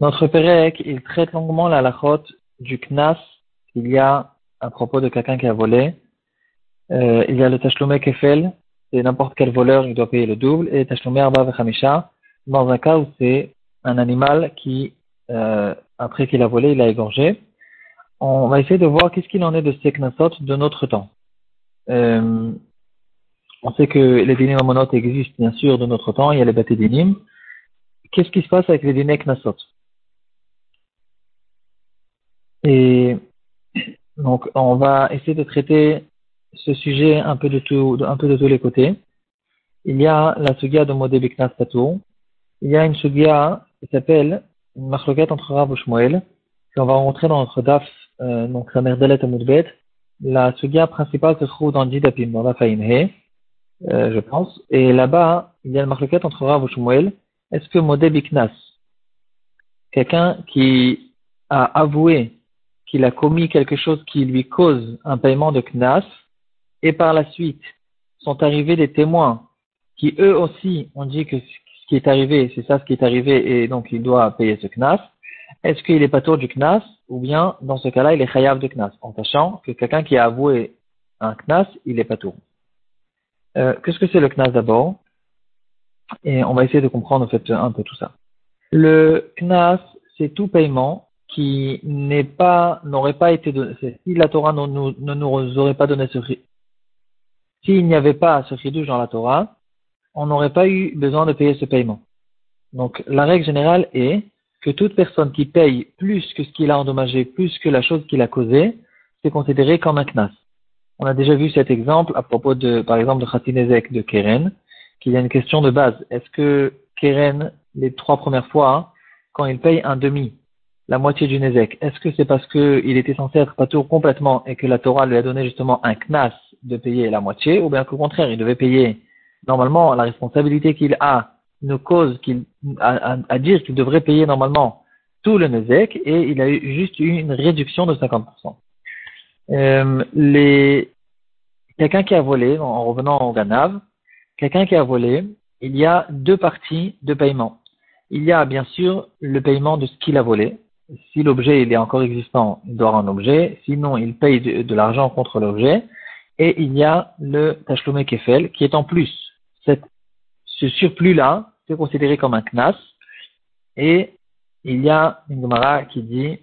Notre Pérec, il traite longuement la lachot du knas qu'il y a à propos de quelqu'un qui a volé. Euh, il y a le tashlume kefel, c'est n'importe quel voleur, il doit payer le double, et tashlume arba vechamisha, dans un cas où c'est un animal qui, euh, après qu'il a volé, il a égorgé. On va essayer de voir qu'est-ce qu'il en est de ces knasot de notre temps. Euh, on sait que les dinim existent bien sûr de notre temps, il y a les bâtés dinim. Qu'est-ce qui se passe avec les dinim knasot Et donc on va essayer de traiter ce sujet un peu de tout, un peu de tous les côtés. Il y a la sugia de Modé Biknas. Il y a une sugia qui s'appelle une marloquette entre Rav qu'on va rentrer dans notre daf, euh, donc sa mère Dalet Amoudbet. La sugia principale se trouve dans Didapim, dans la Faïnhe. Euh, je pense. Et là-bas, il y a une marloquette entre Rav Shmuel. Est-ce que Modé Biknas, quelqu'un qui a avoué qu'il a commis quelque chose qui lui cause un paiement de Knas, et par la suite sont arrivés des témoins qui eux aussi ont dit que ce qui est arrivé, c'est ça ce qui est arrivé, et donc il doit payer ce Knas, est-ce qu'il est pas tour du Knas, ou bien dans ce cas-là, il est chayav de Knas, en sachant que quelqu'un qui a avoué un Knas, il est pas tour. Euh, qu'est-ce que c'est le CNAS d'abord? Et on va essayer de comprendre en fait un peu tout ça. Le CNAS, c'est tout paiement qui n'est pas, n'aurait pas été donné. Si la Torah ne nous, ne nous aurait pas donné ce s'il n'y avait pas ce chidouche dans la Torah, on n'aurait pas eu besoin de payer ce paiement. Donc la règle générale est que toute personne qui paye plus que ce qu'il a endommagé, plus que la chose qu'il a causée, c'est considéré comme un knas. On a déjà vu cet exemple à propos de, par exemple, de Khatinezek de Keren, qu'il y a une question de base. Est-ce que Keren, les trois premières fois, quand il paye un demi, la moitié du Nezek, est-ce que c'est parce qu'il était censé être patour complètement et que la Torah lui a donné justement un knas de payer la moitié, ou bien qu'au contraire, il devait payer, normalement, la responsabilité qu'il a une cause qu'il, à, à, dire qu'il devrait payer normalement tout le Nezek et il a eu juste eu une réduction de 50%. Euh, les, quelqu'un qui a volé, en revenant au Ganav, quelqu'un qui a volé, il y a deux parties de paiement. Il y a bien sûr le paiement de ce qu'il a volé. Si l'objet il est encore existant, il doit un objet. Sinon, il paye de, l'argent contre l'objet. Et il y a le tachloumé kefel qui est en plus. Ce surplus-là, c'est considéré comme un knas. Et il y a une Gemara qui dit,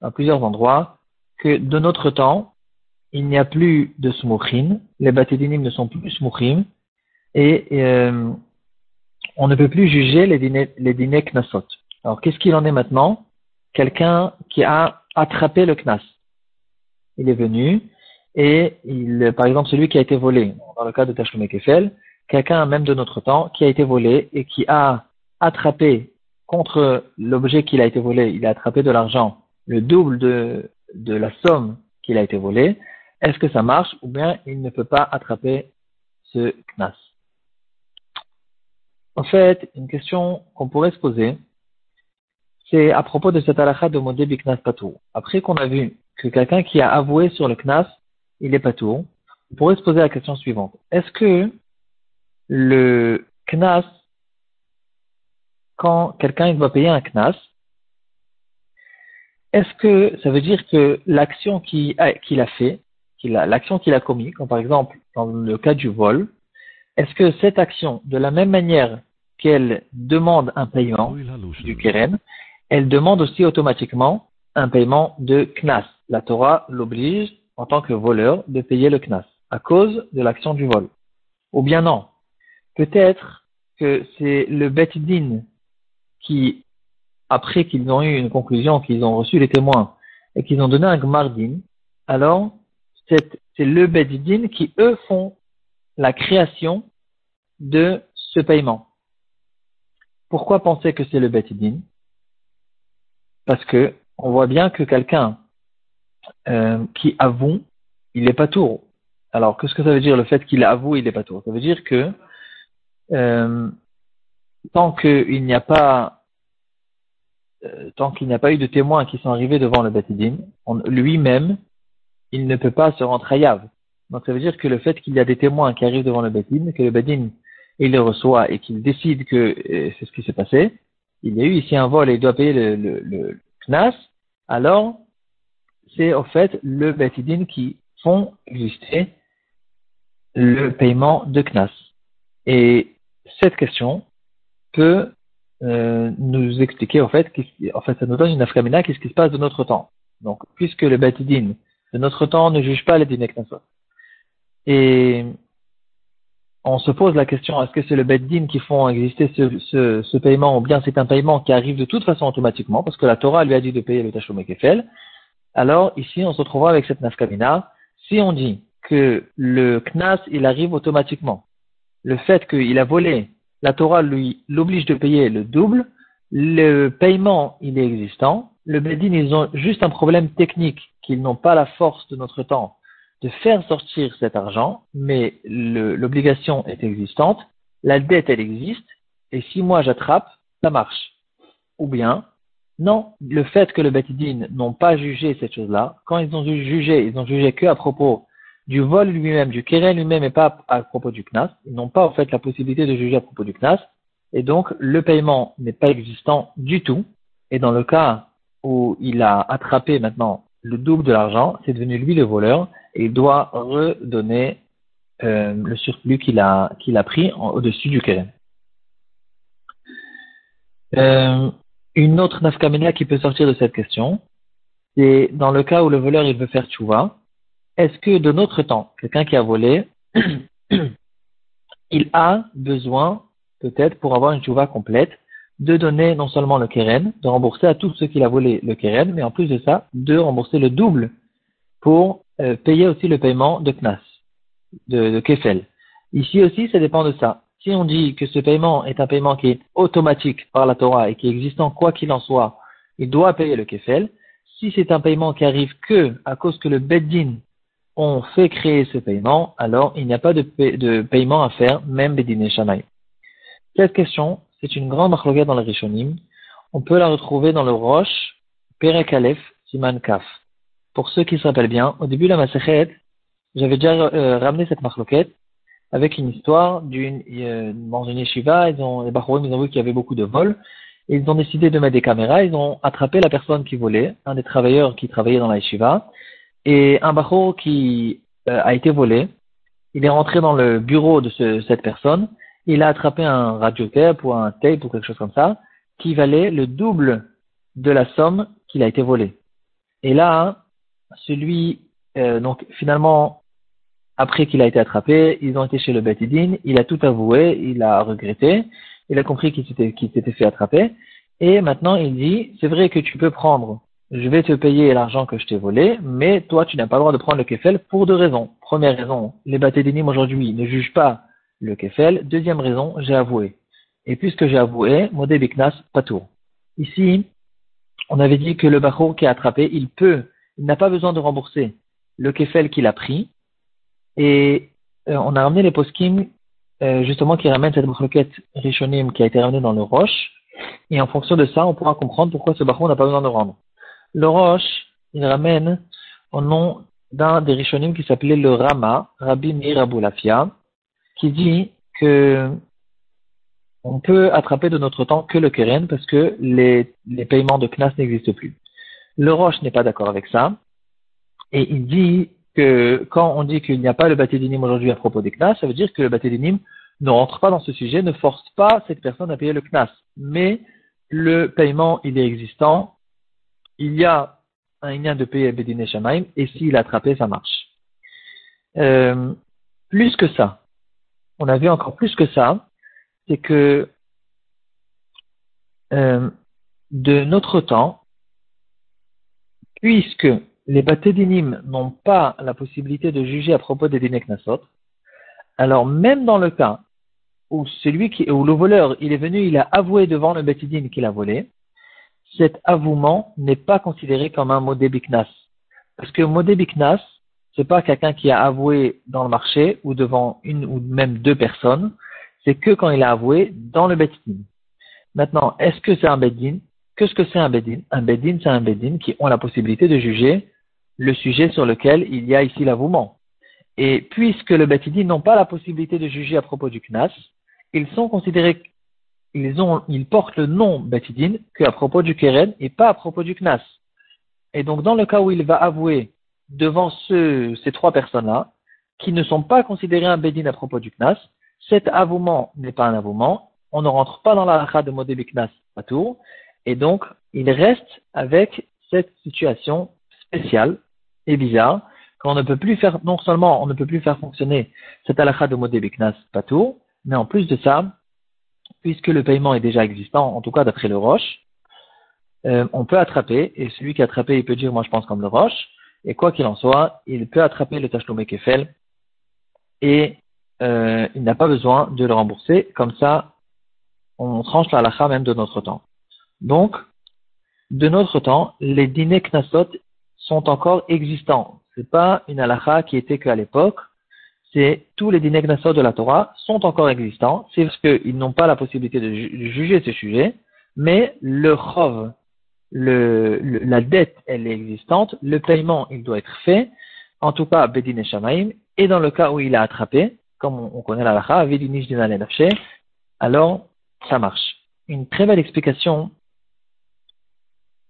à plusieurs endroits, que de notre temps, il n'y a plus de smuchim, les batédinim ne sont plus smuchim, et euh, on ne peut plus juger les dîners, les knasot. Alors qu'est-ce qu'il en est maintenant? Quelqu'un qui a attrapé le knas. Il est venu, et il, par exemple celui qui a été volé, dans le cas de Tachlum Kefel, quelqu'un même de notre temps qui a été volé et qui a attrapé contre l'objet qu'il a été volé, il a attrapé de l'argent, le double de, la somme qu'il a été volée, est-ce que ça marche ou bien il ne peut pas attraper ce knas? En fait, une question qu'on pourrait se poser, c'est à propos de cette halakha de Modé Biknas Patou. Après qu'on a vu que quelqu'un qui a avoué sur le knas, il est Patou, on pourrait se poser la question suivante. Est-ce que le knas, quand quelqu'un doit payer un knas, est-ce que ça veut dire que l'action qu'il a, fait, l'action qu'il a commis, comme par exemple dans le cas du vol, est-ce que cette action, de la même manière qu'elle demande un paiement du keren, elle demande aussi automatiquement un paiement de knas. La Torah l'oblige, en tant que voleur, de payer le knas à cause de l'action du vol. Ou bien non. Peut-être que c'est le bet din qui après qu'ils ont eu une conclusion, qu'ils ont reçu les témoins et qu'ils ont donné un gmardin, alors c'est le bedidin qui, eux, font la création de ce paiement. Pourquoi penser que c'est le bedidin Parce que on voit bien que quelqu'un euh, qui avoue, il n'est pas tour. Alors, qu'est-ce que ça veut dire le fait qu'il avoue, il n'est pas tour? Ça veut dire que euh, tant qu'il n'y a pas euh, tant qu'il n'y a pas eu de témoins qui sont arrivés devant le Batidim, lui-même, il ne peut pas se rendre hayav. Donc ça veut dire que le fait qu'il y a des témoins qui arrivent devant le Batidim, que le et il les reçoit et qu'il décide que euh, c'est ce qui s'est passé, il y a eu ici un vol et il doit payer le, le, le knas, alors c'est au fait le Betidin qui font exister le paiement de knas. Et cette question peut euh, nous expliquer, en fait, en fait, ça nous donne une afkamina, qu'est-ce qui se passe de notre temps. Donc, puisque le Betidin de notre temps ne juge pas les dîners. Et on se pose la question, est-ce que c'est le Beddin qui font exister ce, ce, ce, paiement ou bien c'est un paiement qui arrive de toute façon automatiquement parce que la Torah lui a dit de payer le Tachom Kefel. Alors ici, on se retrouvera avec cette nafkamina. Si on dit que le Knas, il arrive automatiquement, le fait qu'il a volé, la Torah lui l'oblige de payer le double, le paiement, il est existant. Le Beddin, ils ont juste un problème technique qu'ils n'ont pas la force de notre temps de faire sortir cet argent, mais l'obligation est existante, la dette elle existe, et si moi j'attrape, ça marche. Ou bien, non, le fait que le Betidine n'ont pas jugé cette chose-là, quand ils ont jugé, ils ont jugé que à propos du vol lui-même, du keren lui-même et pas à propos du knas, ils n'ont pas en fait la possibilité de juger à propos du knas, et donc le paiement n'est pas existant du tout, et dans le cas où il a attrapé maintenant le double de l'argent, c'est devenu lui le voleur, et il doit redonner euh, le surplus qu'il a, qu'il a pris au-dessus du keren. Euh, une autre nafkamena qui peut sortir de cette question, c'est dans le cas où le voleur il veut faire tchouva, est-ce que de notre temps, quelqu'un qui a volé, il a besoin, peut-être pour avoir une tchouva complète, de donner non seulement le keren, de rembourser à tous ceux qu'il a volé le keren, mais en plus de ça, de rembourser le double pour euh, payer aussi le paiement de Knas, de, de Kefel. Ici aussi, ça dépend de ça. Si on dit que ce paiement est un paiement qui est automatique par la Torah et qui est existant quoi qu'il en soit, il doit payer le Kefel. Si c'est un paiement qui arrive que à cause que le Beddin ont fait créer ce paiement, alors il n'y a pas de, paiement à faire, même Beddin et Shanaï. Cette question, c'est une grande marloga dans le Rishonim. On peut la retrouver dans le Roche, Perek Aleph, Siman Kaf. Pour ceux qui se rappellent bien, au début de la Masechet, j'avais déjà euh, ramené cette marloquette avec une histoire d'une, euh, dans une yeshiva, ils ont, les Bachorim, ils ont vu qu'il y avait beaucoup de vols, ils ont décidé de mettre des caméras, ils ont attrapé la personne qui volait, un des travailleurs qui travaillait dans la yeshiva, et un Bachor qui euh, a été volé, il est rentré dans le bureau de ce, cette personne, il a attrapé un radiotape ou un tape ou quelque chose comme ça, qui valait le double de la somme qu'il a été volé. Et là, celui, euh, donc finalement, après qu'il a été attrapé, ils ont été chez le Betidine, il a tout avoué, il a regretté, il a compris qu'il s'était, fait attraper, et maintenant il dit, c'est vrai que tu peux prendre, je vais te payer l'argent que je t'ai volé, mais toi tu n'as pas le droit de prendre le kefel pour deux raisons. Première raison, les Batidinim aujourd'hui ne jugent pas le kefel. Deuxième raison, j'ai avoué. Et puisque j'ai avoué, modé biknas patour. Ici, on avait dit que le Bachour qui a attrapé, il peut il n'a pas besoin de rembourser le kefel qu'il a pris. Et euh, on a ramené les poskim, euh, justement, qui ramènent cette broquette rishonim qui a été ramenée dans le roche. Et en fonction de ça, on pourra comprendre pourquoi ce baron n'a pas besoin de rendre. Le roche, il ramène au nom d'un des rishonim qui s'appelait le Rama, Rabbi Meir Aboulafia, qui dit que on peut attraper de notre temps que le keren parce que les, les paiements de Knas n'existent plus. Le Roche n'est pas d'accord avec ça. Et il dit que quand on dit qu'il n'y a pas le Batédinim aujourd'hui à propos des Knas, ça veut dire que le Batédinim ne rentre pas dans ce sujet, ne force pas cette personne à payer le Knas. Mais le paiement, il est existant. Il y a un lien de payer Bédiné Shamaim, et s'il a attrapé, ça marche. Euh, plus que ça, on a vu encore plus que ça, c'est que euh, de notre temps, puisque les batédinim n'ont pas la possibilité de juger à propos des Dineknasot, alors même dans le cas où celui qui, où le voleur, il est venu, il a avoué devant le Betidin qu'il a volé, cet avouement n'est pas considéré comme un modé biknas. Parce que modé biknas, c'est pas quelqu'un qui a avoué dans le marché ou devant une ou même deux personnes, c'est que quand il a avoué dans le Betidin. Maintenant, est-ce que c'est un Betidin Qu'est-ce que c'est un bedin Un bedin, c'est un bedin qui ont la possibilité de juger le sujet sur lequel il y a ici l'avouement. Et puisque le betidin n'ont pas la possibilité de juger à propos du knas, ils sont considérés, ils ont, ils portent le nom Betidin qu'à propos du Keren et pas à propos du Knas. Et donc, dans le cas où il va avouer devant ce, ces trois personnes-là, qui ne sont pas considérés un Bedin à propos du Knas, cet avouement n'est pas un avouement, on ne rentre pas dans la de Modé Knas à et donc, il reste avec cette situation spéciale et bizarre, qu'on ne peut plus faire, non seulement on ne peut plus faire fonctionner cette halakha de Modé Biknas Patour, mais en plus de ça, puisque le paiement est déjà existant, en tout cas d'après le Roche, euh, on peut attraper, et celui qui a attrapé, il peut dire moi je pense comme le Roche, et quoi qu'il en soit, il peut attraper le Tachlomé Kefel, et euh, il n'a pas besoin de le rembourser, comme ça, on tranche la halakha même de notre temps. Donc, de notre temps, les dîners knasot sont encore existants. C'est pas une halakha qui était qu'à l'époque. C'est tous les dîners knasot de la Torah sont encore existants. C'est parce qu'ils n'ont pas la possibilité de juger ces sujets, mais le chov, la dette, elle est existante. Le paiement, il doit être fait. En tout cas, bedin et shamaim. Et dans le cas où il a attrapé, comme on, connaît la halakha, alors ça marche. Une très belle explication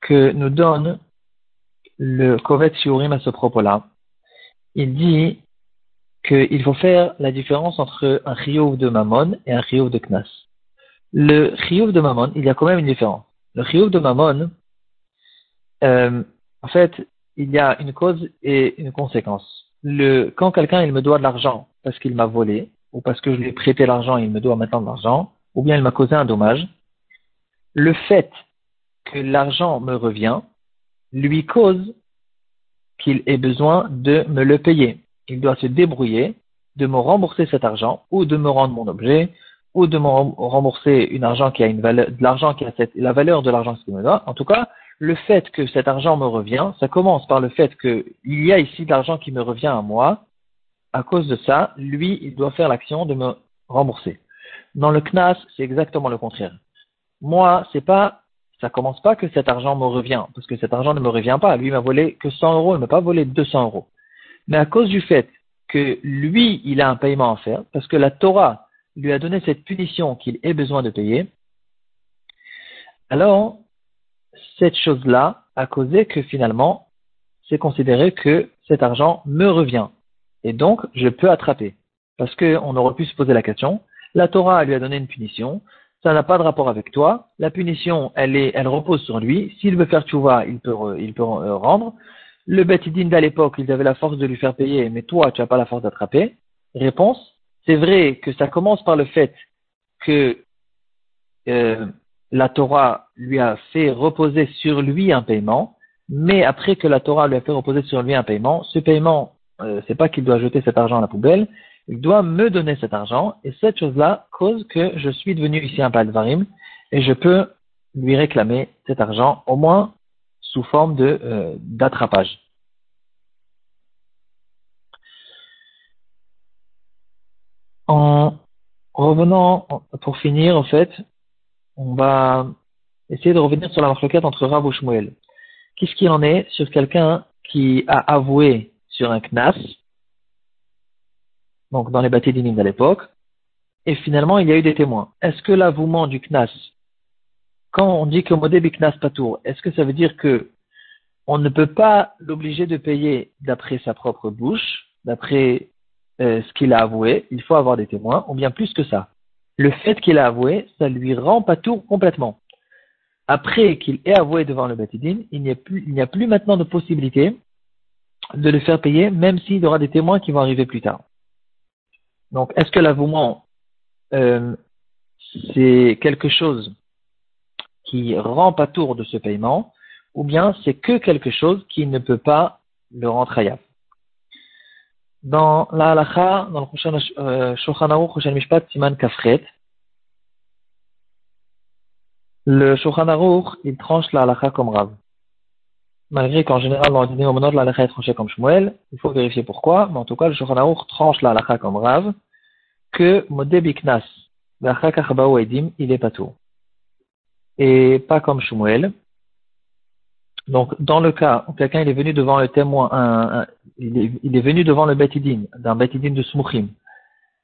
que nous donne le Kovet Shiurim à ce propos-là. Il dit qu'il faut faire la différence entre un chiyuv de Mammon et un chiyuv de Knas. Le chiyuv de Mammon, il y a quand même une différence. Le chiyuv de Mammon, euh, en fait, il y a une cause et une conséquence. Quand quelqu'un il me doit de l'argent parce qu'il m'a volé, ou parce que je lui ai prêté l'argent et il me doit maintenant de l'argent, ou bien il m'a causé un dommage, le fait que l'argent me revient lui cause qu'il ait besoin de me le payer. Il doit se débrouiller de me rembourser cet argent ou de me rendre mon objet ou de me rembourser de l'argent qui a la valeur de l'argent qu'il me doit. En tout cas, le fait que cet argent me revient, ça commence par le fait qu'il y a ici de l'argent qui me revient à moi. À cause de ça, lui, il doit faire l'action de me rembourser. Dans le CNAS, c'est exactement le contraire. Moi, c'est pas ça commence pas que cet argent me revient, parce que cet argent ne me revient pas. Lui m'a volé que 100 euros, il m'a pas volé 200 euros. Mais à cause du fait que lui, il a un paiement à faire, parce que la Torah lui a donné cette punition qu'il ait besoin de payer, alors cette chose-là a causé que finalement, c'est considéré que cet argent me revient. Et donc, je peux attraper. Parce qu'on aurait pu se poser la question, la Torah lui a donné une punition, ça n'a pas de rapport avec toi. La punition, elle, est, elle repose sur lui. S'il veut faire tchouva, il peut, il peut euh, rendre. Le Betidine d'à l'époque, ils avaient la force de lui faire payer, mais toi, tu n'as pas la force d'attraper. Réponse, c'est vrai que ça commence par le fait que euh, la Torah lui a fait reposer sur lui un paiement, mais après que la Torah lui a fait reposer sur lui un paiement, ce paiement, euh, c'est pas qu'il doit jeter cet argent à la poubelle, il doit me donner cet argent, et cette chose-là cause que je suis devenu ici un Balvarim, et je peux lui réclamer cet argent, au moins sous forme de euh, d'attrapage. En revenant, pour finir, en fait, on va essayer de revenir sur la marloquette entre Rav. Qu'est-ce qu'il en est sur quelqu'un qui a avoué sur un knas, donc dans les bâtis d'inim de l'époque, et finalement il y a eu des témoins. Est-ce que l'avouement du Knas, quand on dit que Modé Knas Patour, est-ce que ça veut dire que on ne peut pas l'obliger de payer d'après sa propre bouche, d'après euh, ce qu'il a avoué, il faut avoir des témoins, ou bien plus que ça? Le fait qu'il a avoué, ça lui rend Patour complètement. Après qu'il ait avoué devant le Batidin, il n'y a plus, maintenant de possibilité de le faire payer, même s'il y aura des témoins qui vont arriver plus tard. Donc, est-ce que l'avouement, euh, c'est quelque chose qui rend pas tour de ce paiement, ou bien c'est que quelque chose qui ne peut pas le rendre hayab. Dans la halakha, dans le euh, Shulchan Aruch, Mishpat, Siman Kafret, le Shulchan il tranche la halakha comme Rav. Malgré qu'en général, dans le moment la halakha est tranchée comme Shmuel, il faut vérifier pourquoi, mais en tout cas, le Shulchan tranche la halakha comme Rav, que Modebiknas, il est pas tout. Et pas comme Shmuel. Donc, dans le cas où quelqu'un est venu devant le témoin, il, est, venu devant le Betidin, d'un Betidin de Smuchim,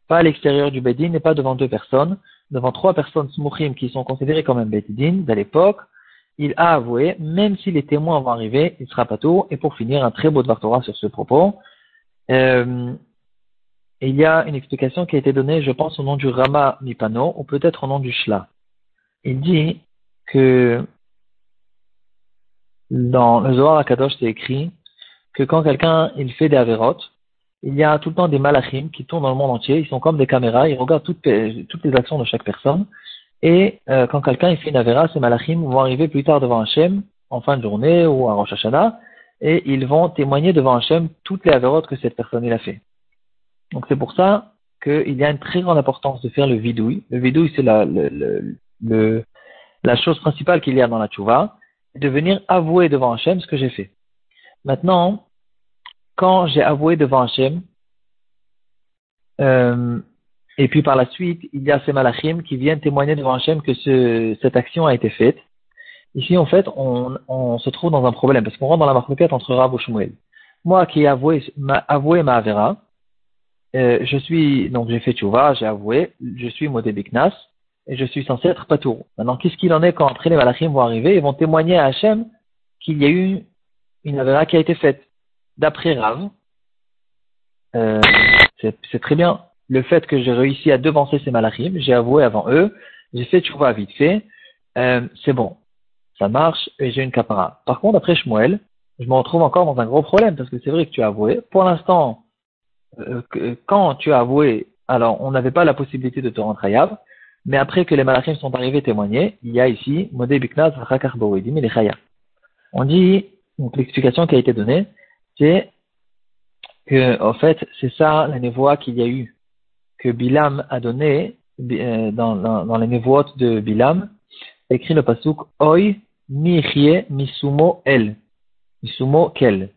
pas à l'extérieur du Bedin et pas devant deux personnes, devant trois personnes smouchim qui sont considérées comme un Bedin de l'époque, il a avoué, même si les témoins vont arriver, il sera pas tôt. Et pour finir, un très beau Dvartora sur ce propos. Euh, il y a une explication qui a été donnée, je pense, au nom du Rama Mipano, ou peut-être au nom du Shla. Il dit que dans le Zohar Akadosh, c'est écrit que quand quelqu'un il fait des avérotes, il y a tout le temps des malachim qui tournent dans le monde entier, ils sont comme des caméras, ils regardent toutes, les actions de chaque personne, et euh, quand quelqu'un fait une avéra, ces malachim vont arriver plus tard devant Hachem, en fin de journée ou à Rosh Hashanah, et ils vont témoigner devant Hachem toutes les avérotes que cette personne a fait. Donc c'est pour ça qu'il y a une très grande importance de faire le vidouille. Le vidouille, c'est la, le, le, la chose principale qu'il y a dans la tchouva, de venir avouer devant Hachem ce que j'ai fait. Maintenant, quand j'ai avoué devant Hachem, euh, et puis par la suite, il y a ces malachim qui viennent témoigner devant Hachem que ce, cette action a été faite. Ici, en fait, on, on se trouve dans un problème parce qu'on rentre dans la marque entre Rab et Shmuel. Moi qui ai avoué ma, avoué ma Avera, euh, je suis, donc j'ai fait tchouva, j'ai avoué, je suis modé Biknas et je suis censé être patour. Maintenant, qu'est-ce qu'il en est quand après les malachim vont arriver et vont témoigner à Hachem qu'il y a eu une Avera qui a été faite D'après Rav, euh, c'est très bien le fait que j'ai réussi à devancer ces malachim, j'ai avoué avant eux, j'ai fait tchouva vite fait, euh, c'est bon, ça marche et j'ai une capara. Par contre, après Shmuel, je me retrouve encore dans un gros problème parce que c'est vrai que tu as avoué. Pour l'instant, euh, quand tu as avoué, alors on n'avait pas la possibilité de te rendre Yav, mais après que les malachim sont arrivés témoigner, il y a ici Modé Biknaz On dit, donc l'explication qui a été donnée, c'est que, en fait, c'est ça la névoie qu'il y a eu que Bilam a donné euh, dans, dans, dans les de Bilam, écrit le pasuk Oi michie misumo el. Misumo kel.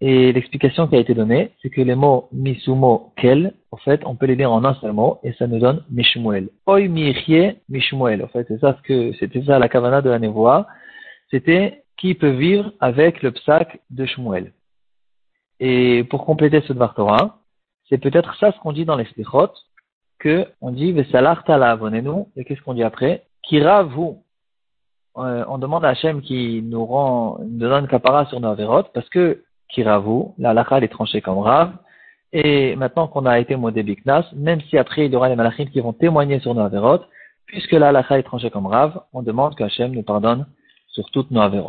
Et l'explication qui a été donnée, c'est que les mots misumo kel, en fait, on peut les lire en un seul mot et ça nous donne mishmuel. Oi michie mishmuel. En fait, c'est ça que, c'était ça la kavana de la névoie. C'était qui peut vivre avec le psak de Shmuel. Et pour compléter ce Dvar Torah, c'est peut-être ça ce qu'on dit dans les Slichot, que on dit Vesalarta abonnez-nous, et qu'est-ce qu'on dit après? Kira vous. Euh, on demande à Hachem qui nous rend, nous donne kapara sur nos avérotes, parce que Kira vous, la lacha est tranchée comme Rav, et maintenant qu'on a été modé Biknas, même si après il y aura les malachim qui vont témoigner sur nos avérotes, puisque la est tranchée comme Rav, on demande que Hachem nous pardonne sur toutes nos avérotes.